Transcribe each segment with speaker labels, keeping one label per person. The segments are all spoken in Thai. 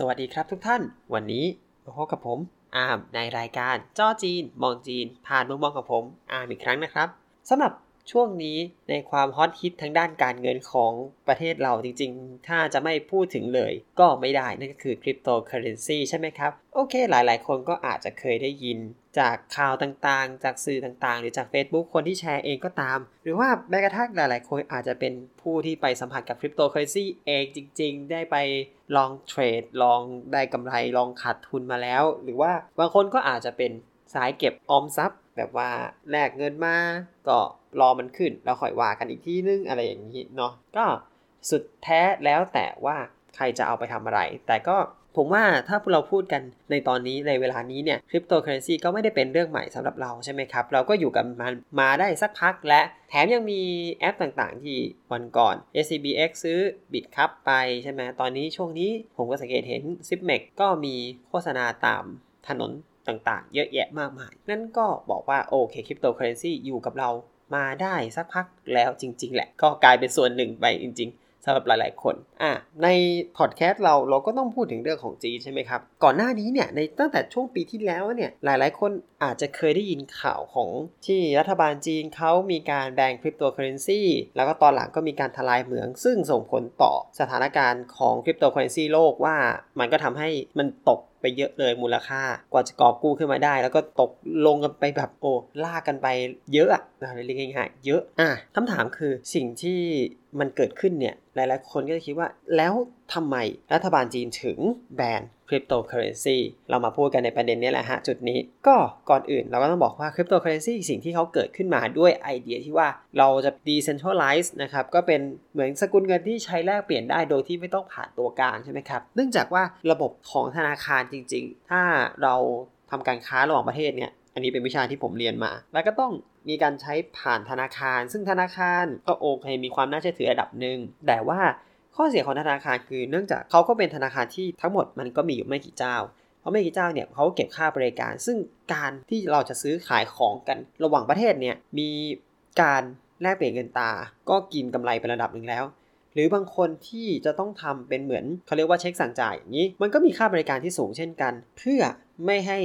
Speaker 1: สวัสดีครับทุกท่าน วันนี้มาพบกับผมอาร์มในรายการจ้อจีน มองจีน ผ่านมุมมองกับผมอาร์มอีกครั้งนะครับสำหรับช่วงนี้ในความฮอตฮิตทางด้านการเงินของประเทศเราจริงๆ ถ้าจะไม่พูดถึงเลยก็ไม่ได้นั่นก็คือคริปโตเคอเรนซีใช่ไหมครับ โอเคหลายๆ คนก็อาจจะเคยได้ยิน จากข่าวต่างๆ จากสื่อต่างๆ หรือจาก Facebook คนที่แชร์เองก็ตาม หรือว่าแม้กระทั่งหลายๆคนอาจจะเป็นผู้ที่ไปสัมผัสกับคริปโตเคอเรนซีเองจริง ๆ ได้ไปลองเทรด ลองได้กำไร ลองขาดทุนมาแล้ว หรือว่าบางคนก็อาจจะเป็นสายเก็บออมทรัพย์แบบว่าแลกเงินมาก็รอมันขึ้นแล้วค่อยว่ากันอีกที่นึงอะไรอย่างนี้เนาะก็สุดแท้แล้วแต่ว่าใครจะเอาไปทำอะไร แต่ก็ ผมว่าถ้าเราพูดกันในตอนนี้ในเวลานี้เนี่ยคริปโตเคอเรนซีก็ไม่ได้เป็นเรื่องใหม่สำหรับเราใช่ไหมครับ เราก็อยู่กับมันมาได้สักพักและแถมยังมีแอปต่างๆ ที่วันก่อน SCBX ซื้อ Bitcup ไปใช่ไหมตอนนี้ช่วงนี้ผมก็สังเกตเห็น z i p m e x ก็มีโฆษณาตามถนนต่างๆ เยอะแยะมากมาย นั่นก็บอกว่าโอเคคริปโตเคอเรนซีอยู่กับเรามาได้สักพักแล้วจริง ๆ แหละ ก็กลายเป็นส่วนหนึ่งไปจริง ๆ สำหรับหลาย ๆ คนอะในพอดแคสต์เราเราก็ต้องพูดถึงเรื่องของจีนใช่ไหมครับ ก่อนหน้านี้เนี่ยในตั้งแต่ช่วงปีที่แล้วเนี่ยหลาย ๆ คนอาจจะเคยได้ยินข่าวของที่รัฐบาลจีนเขามีการแบนคริปโตเคอเรนซีแล้วก็ตอนหลังก็มีการทลายเหมือง ซึ่งส่งผลต่อสถานการณ์ของคริปโตเคอเรนซีโลกว่ามันก็ทำให้มันตกไปเยอะเลยมูลค่ากว่าจะกอบกู้ขึ้นมาได้ แล้วก็ตกลงกันไปแบบโอ้ลากกันไปเยอะอะเรียกง่ายๆเยอะอะคำถามคือสิ่งที่มันเกิดขึ้นเนี่ยหลายๆคนก็จะคิดว่าแล้ว ทำไมรัฐบาลจีนถึงแบนคริปโตเคอเรนซีเรามาพูดกันในประเด็นนี้แหละฮะจุดนี้ ก็ก่อนอื่นเราก็ต้องบอกว่าคริปโตเคอเรนซีสิ่งที่เขาเกิดขึ้นมาด้วยไอเดียที่ว่าเราจะ decentralize นะครับ ก็เป็นเหมือนสกุลเงินที่ใช้แลกเปลี่ยนได้โดยที่ไม่ต้องผ่านตัวกลางใช่ไหมครับ เนื่องจากว่าระบบของธนาคารจริง ๆ ถ้าเราทำการค้าระหว่างประเทศเนี่ยอันนี้เป็นวิชาที่ผมเรียนมา แล้วก็ต้องมีการใช้ผ่านธนาคาร ซึ่งธนาคารก็โอเคมีความน่าเชื่อถือระดับหนึ่งแต่ว่า ข้อเสียของธนาคารคือเนื่องจากเขาก็เป็นธนาคารที่ทั้งหมดมันก็มีอยู่ไม่กี่เจ้า เพราะไม่กี่เจ้าเนี่ยเขาเก็บค่าบริการ ซึ่งการที่เราจะซื้อขายของกันระหว่างประเทศเนี่ยมีการแลกเปลี่ยนเงินตา ก็กินกำไรเป็นระดับหนึ่งแล้ว หรือบางคนที่จะต้องทำเป็นเหมือนเขาเรียกว่าเช็คสั่งจ่ายอย่างนี้ มันก็มีค่าบริการที่สูงเช่นกัน เพื่อไม่ให้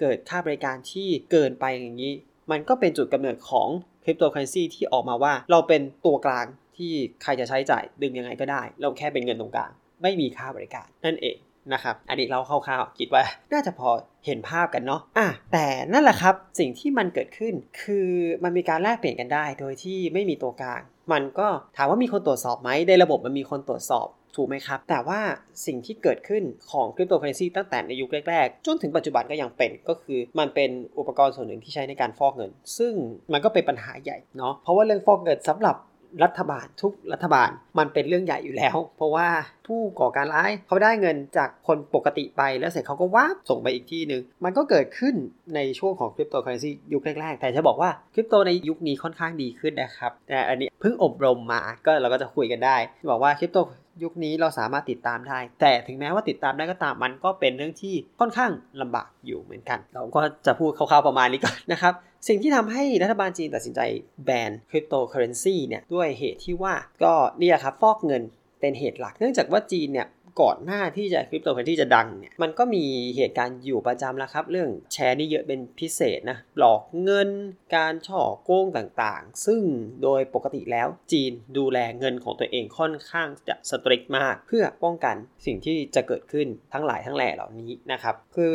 Speaker 1: เกิดค่าบริการที่เกินไปอย่างนี้ มันก็เป็นจุดกำเนิดของคริปโตเคอเรนซีที่ออกมาว่าเราเป็นตัวกลาง ที่ใครจะใช้จ่ายดึงยังไงก็ได้ เราแค่เป็นเงินตรงกลาง ไม่มีค่าบริการนั่นเองนะครับ อันนี้เราคร่าวๆคิดว่าน่าจะพอเห็นภาพกันเนาะ อะ แต่นั่นแหละครับ สิ่งที่มันเกิดขึ้น คือมันมีการแลกเปลี่ยนกันได้ โดยที่ไม่มีตัวกลาง มันก็ถามว่ามีคนตรวจสอบไหม ในระบบมันมีคนตรวจสอบถูกไหมครับ แต่ว่าสิ่งที่เกิดขึ้นของคริปโตเคอเรนซีตั้งแต่ในยุคแรกๆ จนถึงปัจจุบันก็ยังเป็นก็คือมันเป็นอุปกรณ์ส่วนหนึ่งที่ใช้ในการฟอกเงิน ซึ่งมันก็เป็นปัญหาใหญ่เนาะเพราะว่าเรื่องฟอกเงินสำหรับ รัฐบาลทุกรัฐบาลมันเป็นเรื่องใหญ่อยู่แล้ว เพราะว่าผู้ก่อการร้ายเขาได้เงินจากคนปกติไปแล้วเสร็จเขาก็ว่าส่งไปอีกที่หนึ่งมันก็เกิดขึ้นในช่วงของคริปโตเคอเรนซียุคแรกๆ แต่จะบอกว่าคริปโตในยุคนี้ค่อนข้างดีขึ้นนะครับแต่อันนี้เพิ่งอบรมมาก็เราก็จะคุยกันได้ บอกว่าคริปโต ยุคนี้เราสามารถติดตามได้ แต่ถึงแม้ว่าติดตามได้ก็ตามมันก็เป็นเรื่องที่ค่อนข้างลำบากอยู่เหมือนกัน เราก็จะพูดคร่าวๆประมาณนี้ก่อนนะครับ สิ่งที่ทำให้รัฐบาลจีนตัดสินใจแบนคริปโตเคอเรนซีเนี่ยด้วยเหตุที่ว่าก็นี่แหละครับฟอกเงินเป็นเหตุหลัก เนื่องจากว่าจีนเนี่ย ก่อนหน้าที่จะคริปโตเคอเรนซีจะดังเนี่ยมันก็มีเหตุการณ์อยู่ประจำแล้วครับ เรื่องแชร์นี่เยอะเป็นพิเศษนะหลอกเงินการฉ้อโกงต่างๆ ซึ่งโดยปกติแล้วจีนดูแลเงินของตัวเองค่อนข้างจะ strict มาก เพื่อป้องกันสิ่งที่จะเกิดขึ้นทั้งหลายทั้งแหล่เหล่านี้นะครับ คือ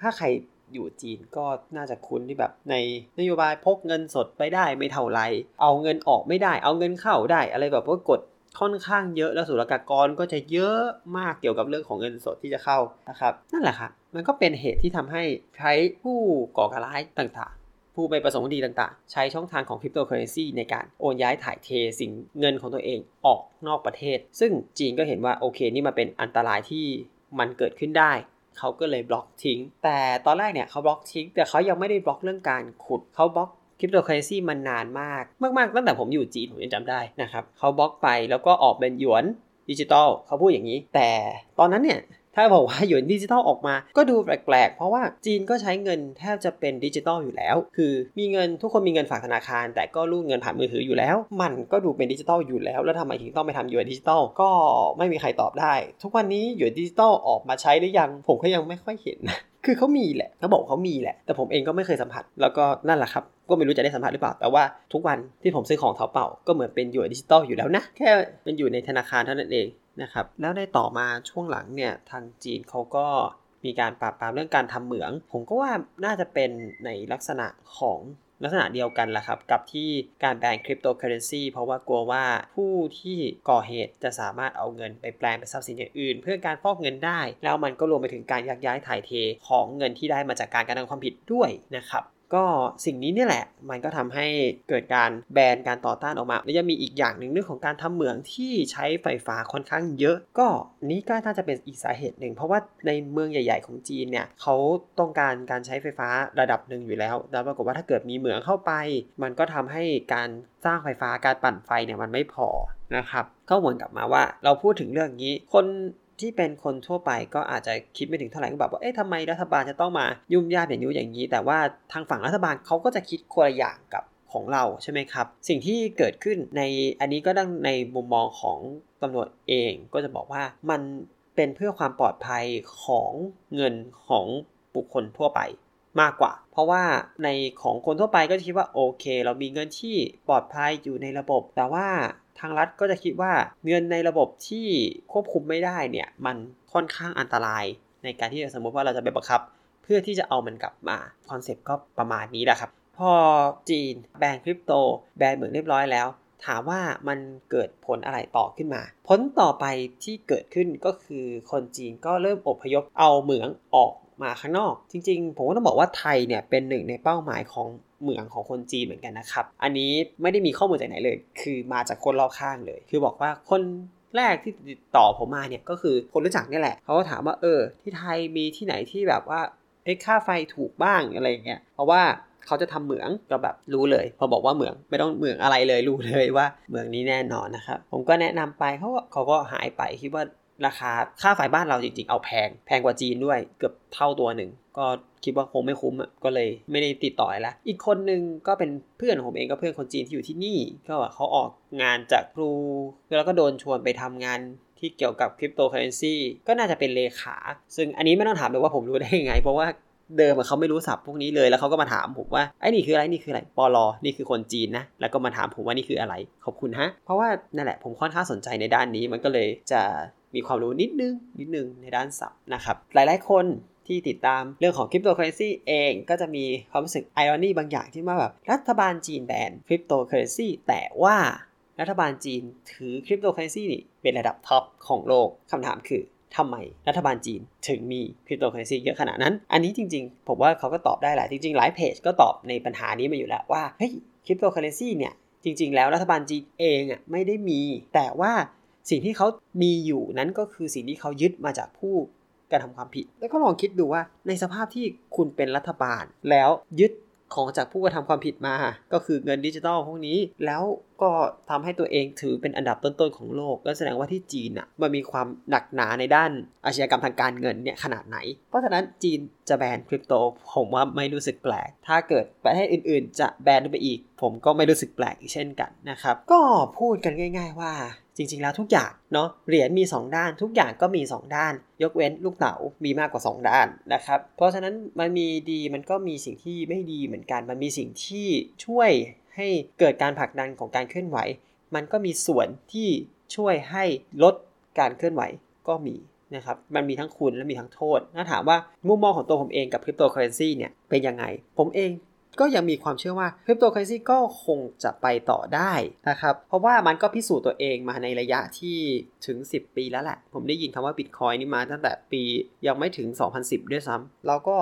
Speaker 1: ถ้าใครอยู่จีนก็น่าจะคุ้นที่แบบในนโยบายพกเงินสดไปได้ไม่เท่าไร เอาเงินออกไม่ได้ เอาเงินเข้าได้อะไรแบบว่ากด ค่อนข้างเยอะแล้วศุลกากรก็จะเยอะมากเกี่ยวกับเรื่องของเงินสดที่จะเข้านะครับ นั่นแหละครับมันก็เป็นเหตุที่ทำให้ใช้ผู้ก่อการร้ายต่างๆ ผู้ไม่ประสงค์ดีต่างๆ ใช้ช่องทางของคริปโตเคอเรนซีในการโอนย้ายถ่ายเทซึ่งเงินของตัวเองออกนอกประเทศ ซึ่งจีนก็เห็นว่าโอเคนี่มาเป็นอันตรายที่มันเกิดขึ้นได้เขาก็เลยบล็อกทิ้ง แต่ตอนแรกเนี่ยเขาบล็อกทิ้ง แต่เขายังไม่ได้บล็อกเรื่องการขุดเขาบล็อก ริปโตเคอเรนซีมันนานมาก มาก ๆ ตั้งแต่ผมอยู่จีนผมยังจำได้นะครับเขาบล็อกไปแล้วก็ออกเป็นหยวนดิจิตอลเขาพูดอย่างนี้ แต่ตอนนั้นเนี่ย ถ้าบอกว่าหยวนดิจิตอลออกมา ก็ดูแปลกๆ เพราะว่าจีนก็ใช้เงินแทบจะเป็นดิจิตอลอยู่แล้ว คือมีเงินทุกคนมีเงินฝากธนาคาร แต่ก็รูดเงินผ่านมือถืออยู่แล้ว มันก็ดูเป็นดิจิตอลอยู่แล้ว แล้วทำไมถึงต้องไปทำหยวนดิจิตอลก็ไม่มีใครตอบได้ ทุกวันนี้หยวนดิจิตอลออกมาใช้หรือยัง ผมก็ยังไม่ค่อยเห็นนะคือเขามีแหละเขาบอกเขามีแหละ แต่ผมเองก็ไม่เคยสัมผัส แล้วก็นั่นแหละครับ ก็ไม่รู้จะได้สัมผัสหรือเปล่า แต่ว่าทุกวันที่ผมซื้อของเถาเป่า ก็เหมือนเป็นหยวนดิจิตอลอยู่แล้วนะ แค่เป็นอยู่ในธนาคารเท่านั้นเอง นะครับ แล้วในต่อมาช่วงหลังเนี่ยทางจีนเขาก็มีการปราบปรามเรื่องการทำเหมือง ผมก็ว่าน่าจะเป็นในลักษณะของลักษณะเดียวกันแหละครับ กับที่การแบนคริปโตเคอเรนซีเพราะว่ากลัวว่าผู้ที่ก่อเหตุจะสามารถเอาเงินไปแปลงเป็นทรัพย์สินอย่างอื่น เพื่อการฟอกเงินได้ แล้วมันก็รวมไปถึงการยักย้ายถ่ายเทของเงินที่ได้มาจากการกระทำความผิดด้วยนะครับ ก็สิ่งนี้เนี่ยแหละมันก็ทำให้เกิดการแบนการต่อต้านออกมา และยังมีอีกอย่างหนึ่งเรื่องของการทำเหมืองที่ใช้ไฟฟ้าค่อนข้างเยอะ ก็นี้ก็น่าจะเป็นอีกสาเหตุหนึ่ง เพราะว่าในเมืองใหญ่ ๆ ของจีนเนี่ยเขาต้องการการใช้ไฟฟ้าระดับหนึ่งอยู่แล้ว แล้วปรากฏว่าถ้าเกิดมีเหมืองเข้าไป มันก็ทำให้การสร้างไฟฟ้าการปั่นไฟเนี่ยมันไม่พอนะครับก็วนกลับมาว่าเราพูดถึงเรื่องนี้คน ที่เป็นคนทั่วไปก็อาจจะคิดไม่ถึงเท่าไหร่ก็แบบว่า เอ๊ะทำไมรัฐบาลจะต้องมายุ่มยากอย่างนี้อย่างนี้ แต่ว่าทางฝั่งรัฐบาลเขาก็จะคิดคนละอย่างกับของเราใช่ไหมครับ สิ่งที่เกิดขึ้นในอันนี้ก็ดังในมุมมองของตำรวจเองก็จะบอกว่ามันเป็นเพื่อความปลอดภัยของเงินของบุคคลทั่วไป มากกว่า เพราะว่าในของคนทั่วไปก็จะคิดว่าโอเค เรามีเงินที่ปลอดภัยอยู่ในระบบ แต่ว่าทางรัฐก็จะคิดว่าเงินในระบบที่ควบคุมไม่ได้เนี่ยมันค่อนข้างอันตรายในการที่จะสมมติว่าเราจะไปบังคับ เพื่อที่จะเอามันกลับมาคอนเซปต์ก็ประมาณนี้แหละครับ พอจีนแบนคริปโตแบนเหมือนเรียบร้อยแล้ว ถามว่ามันเกิดผลอะไรต่อขึ้นมา ผลต่อไปที่เกิดขึ้นก็คือคนจีนก็เริ่มอพยพเอาเหมืองออก มาข้างนอก จริง ๆ ผมก็ต้องบอกว่าไทยเนี่ยเป็นหนึ่งในเป้าหมายของเหมืองของคนจีนเหมือนกันนะครับ อันนี้ไม่ได้มีข้อมูลจากไหนเลย คือมาจากคนรอบข้างเลย คือบอกว่าคนแรกที่ติดต่อผมมาเนี่ยก็คือคนรู้จักนี่แหละ เขาก็ถามว่าเออ ที่ไทยมีที่ไหนที่แบบว่าเอ้ค่าไฟถูกบ้างอะไรเงี้ย เพราะว่าเขาจะทำเหมืองก็แบบรู้เลย พอบอกว่าเหมืองไม่ต้องเหมืองอะไรเลยรู้เลยว่าเหมืองนี้แน่นอนนะครับ ผมก็แนะนำไปเขาเขาก็หายไปคิดว่า ราคาค่าไฟบ้านเราจริงๆ เอาแพง แพงกว่าจีนด้วยเกือบเท่าตัวหนึ่ง ก็คิดว่าคงไม่คุ้มอะก็เลยไม่ได้ติดต่อแล้ว อีกคนนึงก็เป็นเพื่อนผมเองก็เพื่อนคนจีนที่อยู่ที่นี่ ก็ว่าเขาออกงานจากครู แล้วก็โดนชวนไปทำงานที่เกี่ยวกับคริปโตเคอเรนซีก็น่าจะเป็นเลขา ซึ่งอันนี้ไม่ต้องถามเลยว่าผมรู้ได้ยังไง เพราะว่าเดิมเขาไม่รู้ศัพท์พวกนี้เลยแล้วเขาก็มาถามผมว่าไอ้นี่คืออะไรนี่คืออะไรปอลอนี่คือคนจีนนะแล้วก็มาถามผมว่านี่คืออะไรขอบคุณฮะ เพราะว่านั่นแหละผมค่อนข้างสนใจในด้านนี้มันก็เลยจะ มีความรู้นิดนึงนิดนึงในด้านศัพท์นะครับหลายๆ คนที่ติดตามเรื่องของคริปโตเคอเรนซีเองก็จะมีความรู้สึก irony บางอย่างที่ว่าแบบรัฐบาลจีนแบนคริปโตเคอเรนซีแต่ว่ารัฐบาลจีนถือคริปโตเคอเรนซีนี่เป็นระดับท็อปของโลกคำถามคือทำไมรัฐบาลจีนถึงมีคริปโตเคอเรนซีเยอะขนาดนั้น อันนี้จริงๆ ผมว่าเขาก็ตอบได้แหละ จริงๆ หลายเพจก็ตอบในปัญหานี้มาอยู่แล้วว่า เฮ้ยคริปโตเคอเรนซีเนี่ย จริงๆ แล้วรัฐบาลจีนเองอะไม่ได้มี แต่ว่า สิ่งที่เขามีอยู่นั้นก็คือสิ่งที่เขายึดมาจากผู้กระทำความผิด แล้วก็ลองคิดดูว่าในสภาพที่คุณเป็นรัฐบาล แล้วยึดของจากผู้กระทำความผิดมา ก็คือเงินดิจิทัลพวกนี้ แล้วก็ทำให้ตัวเองถือเป็นอันดับต้นๆของโลก ก็แสดงว่าที่จีนอะมันมีความหนักหนาในด้านอาชญากรรมทางการเงินเนี่ยขนาดไหน เพราะฉะนั้นจีนจะแบนคริปโตผมว่าไม่รู้สึกแปลก ถ้าเกิดประเทศอื่นๆ จะแบนไปอีก ผมก็ไม่รู้สึกแปลกอีกเช่นกันนะครับ ก็พูดกันง่าย ๆ ว่า จริงๆแล้วทุกอย่างเนาะเหรียญมี 2 ด้าน ทุกอย่างก็มี 2 ด้าน ยกเว้นลูกเต๋ามีมากกว่า 2 ด้านนะครับ เพราะฉะนั้นมันมีดีมันก็มีสิ่งที่ไม่ดีเหมือนกัน มันมีสิ่งที่ช่วยให้เกิดการผลักดันของการเคลื่อนไหว มันก็มีส่วนที่ช่วยให้ลดการเคลื่อนไหวก็มีนะครับ มันมีทั้งคุณและมีทั้งโทษถ้าถามว่ามุมมองของตัวผมเองกับคริปโตเคอเรนซีเนี่ยเป็นยังไง ผมเอง ก็ยังมีความเชื่อว่าคริปโตเคอเรนซีก็คงจะไปต่อได้นะครับ เพราะว่ามันก็พิสูจน์ตัวเองมาในระยะที่ถึง 10 ปีแล้วแหละ ผมได้ยินคำว่าบิตคอยนี่มาตั้งแต่ปียังไม่ถึง 2010 ด้วยซ้ำแล้วก็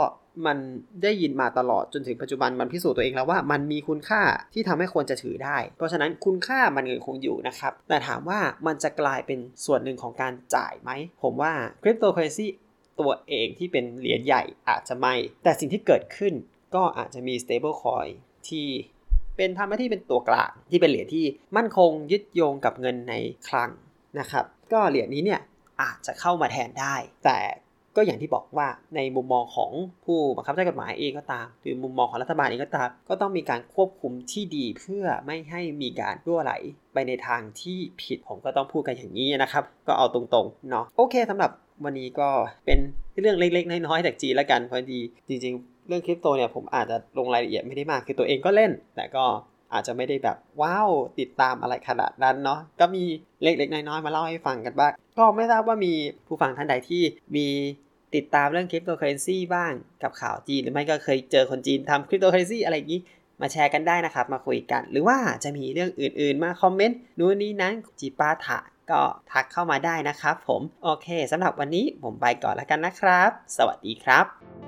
Speaker 1: มันได้ยินมาตลอดจนถึงปัจจุบันมันพิสูจน์ตัวเองแล้วว่ามันมีคุณค่าที่ทำให้คนจะถือได้ เพราะฉะนั้นคุณค่ามันยังคงอยู่นะครับ แต่ถามว่ามันจะกลายเป็นส่วนหนึ่งของการจ่ายไหม ผมว่าคริปโตเคอเรนซีตัวเองที่เป็นเหรียญใหญ่อาจจะไม่ แต่สิ่งที่เกิดขึ้น ก็อาจจะมี stable coin ที่เป็นทำหน้าที่เป็นตัวกลางที่เป็นเหรียญที่มั่นคงยึดโยงกับเงินในคลังนะครับ ก็เหรียญนี้เนี่ยอาจจะเข้ามาแทนได้ แต่ก็อย่างที่บอกว่าในมุมมองของผู้บังคับใช้กฎหมายเองก็ตาม หรือมุมมองของรัฐบาลเองก็ตาม ก็ต้องมีการควบคุมที่ดีเพื่อไม่ให้มีการรั่วไหล ไปในทางที่ผิดผมก็ต้องพูดกันอย่างนี้นะครับ ก็เอาตรงๆเนาะโอเคสำหรับวันนี้ก็เป็นเรื่องเล็กๆ น้อยๆจากจีนละกันพอดีจริงๆ เรื่องคริปโตเนี่ยผมอาจจะลงรายละเอียดไม่ได้มาก คือตัวเองก็เล่น แต่ก็อาจจะไม่ได้แบบว้าวติดตามอะไรขนาดนั้นเนาะก็มีเล็กๆน้อยๆมาเล่าให้ฟังกันบ้างก็ไม่ทราบว่ามีผู้ฟังท่านใดที่มีติดตามเรื่องคริปโตเคอเรนซีบ้างกับข่าวจีน หรือไม่ก็เคยเจอคนจีนทำคริปโตเคอเรนซีอะไรอย่างนี้มาแชร์กันได้นะครับ มาคุยกัน หรือว่าจะมีเรื่องอื่นๆ มาคอมเมนต์นู้นนี้นั้นจิปาถะก็ทักเข้ามาได้นะครับผม โอเคสำหรับวันนี้ผมไปก่อนแล้วกันนะครับ สวัสดีครับ